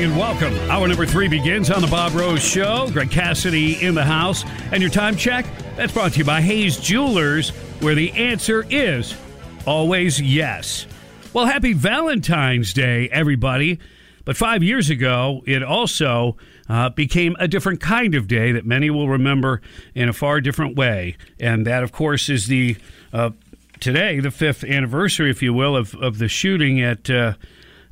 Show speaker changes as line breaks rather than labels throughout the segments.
Morning and welcome. Hour number three begins on the Bob Rose Show. Greg Cassidy in the house. And your time check? That's brought to you by Hayes Jewelers, where the answer is always yes. Well, happy Valentine's Day, everybody. But five years ago, it also uh, became a different kind of day that many will remember in a far different way. And that, of course, is the uh, today, the fifth anniversary, if you will, of, of the shooting at. Uh,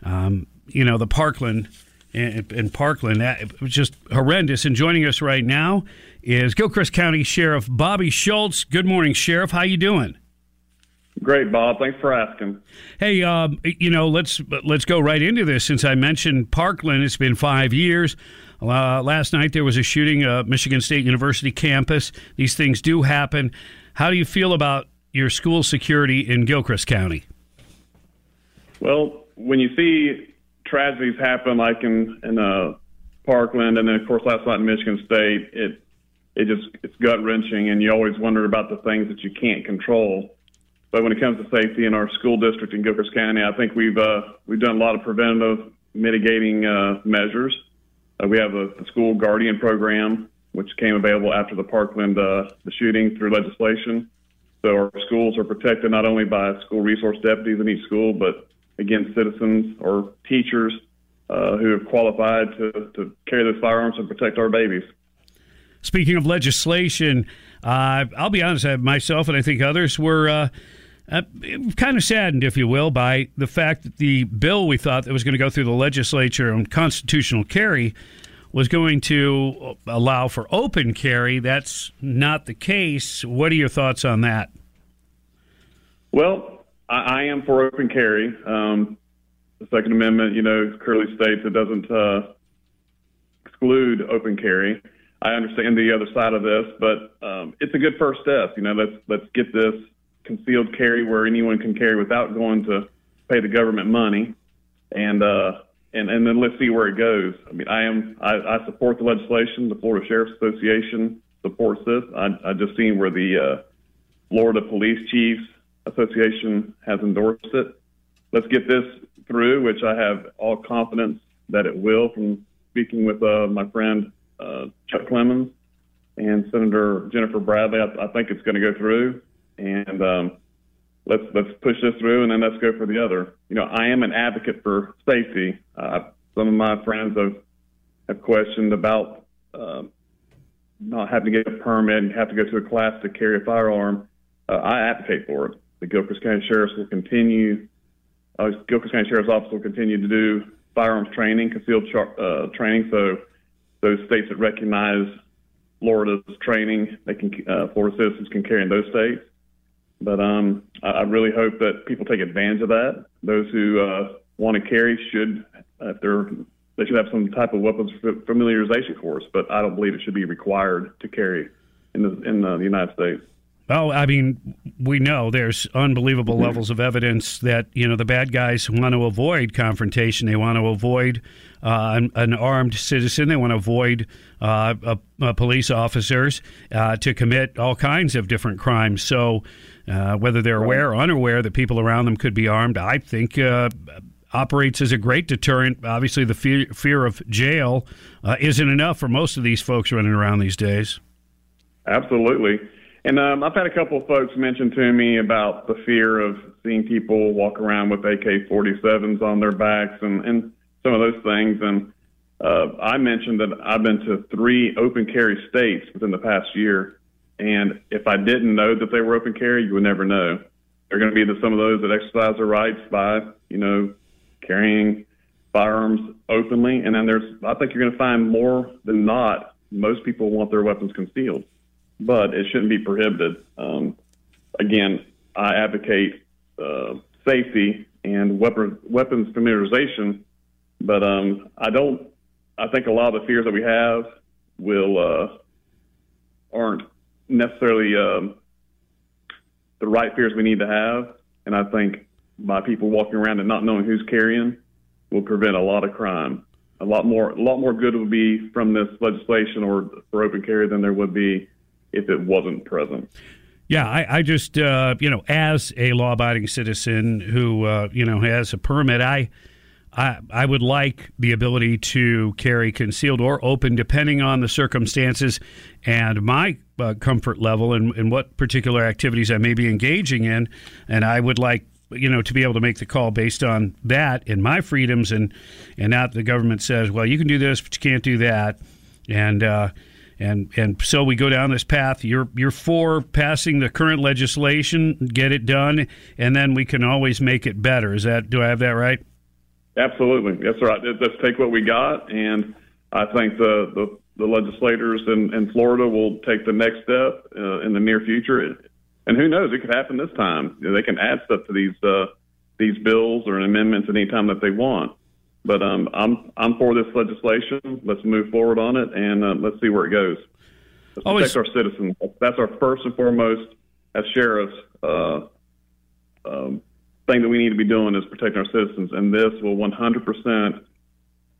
um, you know, the Parkland in, in Parkland. That was just horrendous. And joining us right now is Gilchrist County Sheriff Bobby Schultz. Good morning, Sheriff. How you doing?
Great, Bob. Thanks for asking.
Hey, um, you know, let's let's go right into this. Since I mentioned Parkland, it's been five years. Uh, last night there was a shooting at Michigan State University campus. These things do happen. How do you feel about your school security in Gilchrist County?
Well, when you see tragedies happen, like in in uh, Parkland, and then of course last night in Michigan State, it it just it's gut wrenching, and you always wonder about the things that you can't control. But when it comes to safety in our school district in Gilchrist County, I think we've uh, we've done a lot of preventative mitigating uh, measures. Uh, we have a, a school guardian program which came available after the Parkland uh, the shooting through legislation. So our schools are protected not only by school resource deputies in each school, but against citizens or teachers uh, who have qualified to, to carry those firearms and protect our babies.
Speaking of legislation, uh, I'll be honest, myself and I think others were uh, uh, kind of saddened, if you will, by the fact that the bill we thought that was going to go through the legislature on constitutional carry was going to allow for open carry. That's not the case. What are your thoughts on that?
Well, I, I am for open carry. Um, the Second Amendment, you know, clearly states it doesn't uh, exclude open carry. I understand the other side of this, but um, it's a good first step. You know, let's let's get this concealed carry where anyone can carry without going to pay the government money, and uh, and and then let's see where it goes. I mean, I am I, I support the legislation. The Florida Sheriff's Association supports this. I, I just seen where the uh, Florida police chiefs Association has endorsed it. Let's get this through, which I have all confidence that it will from speaking with uh, my friend uh, Chuck Clemons and Senator Jennifer Bradley. I, I think it's going to go through, and um, let's let's push this through, and then let's go for the other. You know, I am an advocate for safety. Uh, some of my friends have have questioned about uh, not having to get a permit and have to go to a class to carry a firearm. Uh, I advocate for it the Gilchrist County Sheriff's will continue, uh, Gilchrist County Sheriff's Office will continue to do firearms training, concealed char- uh, training. So those states that recognize Florida's training, they can uh, Florida citizens can carry in those states. But um, I, I really hope that people take advantage of that. Those who uh, want to carry should, if they're they should have some type of weapons familiarization course, but I don't believe it should be required to carry in the in the United States.
Oh, I mean, we know there's unbelievable mm-hmm. levels of evidence that you know the bad guys want to avoid confrontation. They want to avoid uh, an, an, armed citizen. They want to avoid uh, police officers uh, to commit all kinds of different crimes. So, uh, whether they're aware or unaware that people around them could be armed, I think uh, operates as a great deterrent. Obviously, the fear, fear of jail uh, isn't enough for most of these folks running around these days.
Absolutely. And um, I've had a couple of folks mention to me about the fear of seeing people walk around with AK-47s on their backs and, and some of those things. And uh, I mentioned that I've been to three open carry states within the past year. And if I didn't know that they were open carry, you would never know. There are going to be the, some of those that exercise their rights by, you know, carrying firearms openly. And then there's, I think you're going to find more than not, most people want their weapons concealed but it shouldn't be prohibited. Um, again, I advocate uh, safety and weapon, weapons familiarization. But um, I don't. I think a lot of the fears that we have will uh, aren't necessarily um, the right fears we need to have. And I think by people walking around and not knowing who's carrying will prevent a lot of crime. A lot more, a lot more good would be from this legislation or for open carry than there would be if it wasn't present.
Yeah, I, I just, uh, you know, as a law abiding citizen who, uh, you know, has a permit, I, I, I would like the ability to carry concealed or open, depending on the circumstances and my uh, comfort level and, and what particular activities I may be engaging in. And I would like you know to be able to make the call based on that and my freedoms and and not the government says well you can do this but you can't do that and uh, and and so we go down this path. You're you're for passing the current legislation, get it done, and then we can always make it better. Is that do I have that right?
Absolutely, that's right. Let's take what we got, and I think the the, the legislators in, in Florida will take the next step uh, in the near future. And who knows? It could happen this time. They can add stuff to these uh, these bills or amendments anytime that they want. But um, I'm I'm for this legislation. Let's move forward on it, and uh, let's see where it goes. Let's Always. protect our citizens. That's our first and foremost as sheriffs. Uh, um, thing that we need to be doing is protecting our citizens, and this will 100%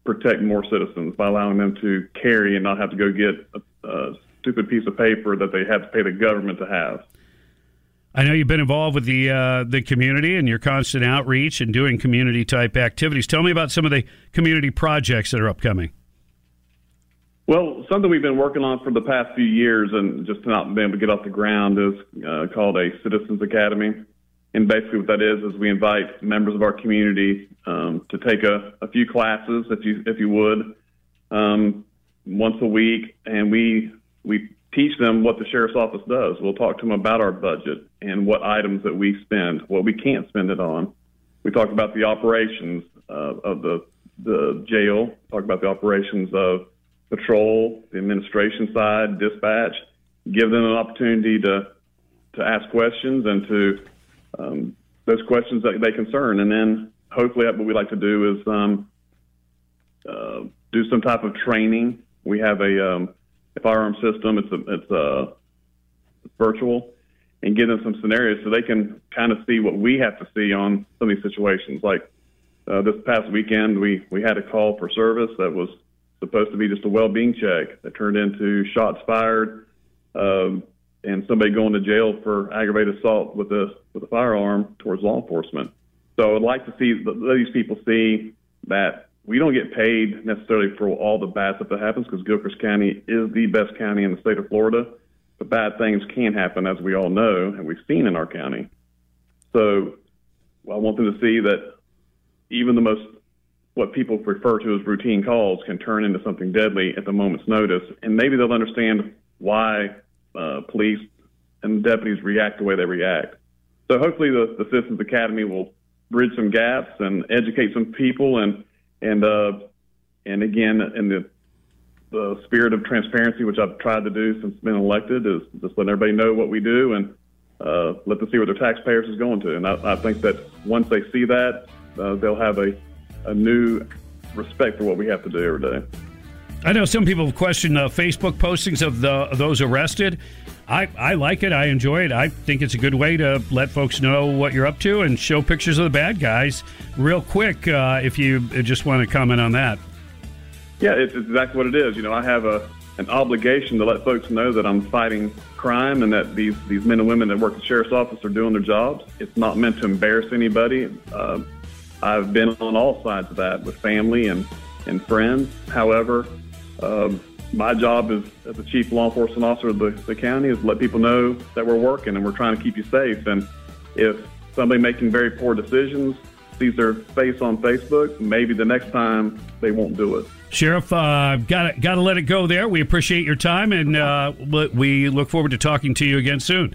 protect more citizens by allowing them to carry and not have to go get a, a stupid piece of paper that they have to pay the government to have.
I know you've been involved with the uh, the community and your constant outreach and doing community type activities. Tell me about some of the community projects that are upcoming.
Well, something we've been working on for the past few years and just not been able to get off the ground is uh, called a Citizens Academy. And basically, what that is is we invite members of our community um, to take a, a, few classes, if you if you would, um, once a week, and we we teach them what the sheriff's office does. We'll talk to them about our budget and what items that we spend, what we can't spend it on. We talk about the operations uh, of the the jail. Talk about the operations of patrol, the administration side, dispatch. Give them an opportunity to to ask questions and to um, those questions that they concern, and then hopefully what we like to do is um, uh, do some type of training. We have a um, firearm system. It's a, it's a virtual and give them some scenarios so they can kind of see what we have to see on some of these situations. Like uh, this past weekend, we we had a call for service that was supposed to be just a well-being check that turned into shots fired um, and somebody going to jail for aggravated assault with a with a firearm towards law enforcement. So I'd like to see these people see that we don't get paid necessarily for all the bad stuff that happens because Gilchrist County is the best county in the state of Florida. But bad things can happen, as we all know, and we've seen in our county. So I want them to see that even the most what people refer to as routine calls can turn into something deadly at the moment's notice, and maybe they'll understand why uh, police and deputies react the way they react. So hopefully, the, the Citizens Academy will bridge some gaps and educate some people and and uh, and again, in the the spirit of transparency, which I've tried to do since being elected, is just letting everybody know what we do and uh, let them see where their taxpayers is going to. And I, I think that once they see that, uh, they'll have a, a new respect for what we have to do every day.
I know some people have questioned uh, Facebook postings of the of those arrested. I, I like it. I enjoy it. I think it's a good way to let folks know what you're up to and show pictures of the bad guys real quick uh, if you just want to comment on that.
Yeah, it's exactly what it is. You know, I have a an obligation to let folks know that I'm fighting crime and that these, these men and women that work at the sheriff's office are doing their jobs. It's not meant to embarrass anybody. Uh, I've been on all sides of that with family and, and friends. However, um, my job as, as the chief law enforcement officer of the, the county is to let people know that we're working and we're trying to keep you safe. And if somebody making very poor decisions sees their face on Facebook, maybe the next time they won't do it.
Sheriff, uh, got got to let it go there. We appreciate your time, and uh, we look forward to talking to you again soon.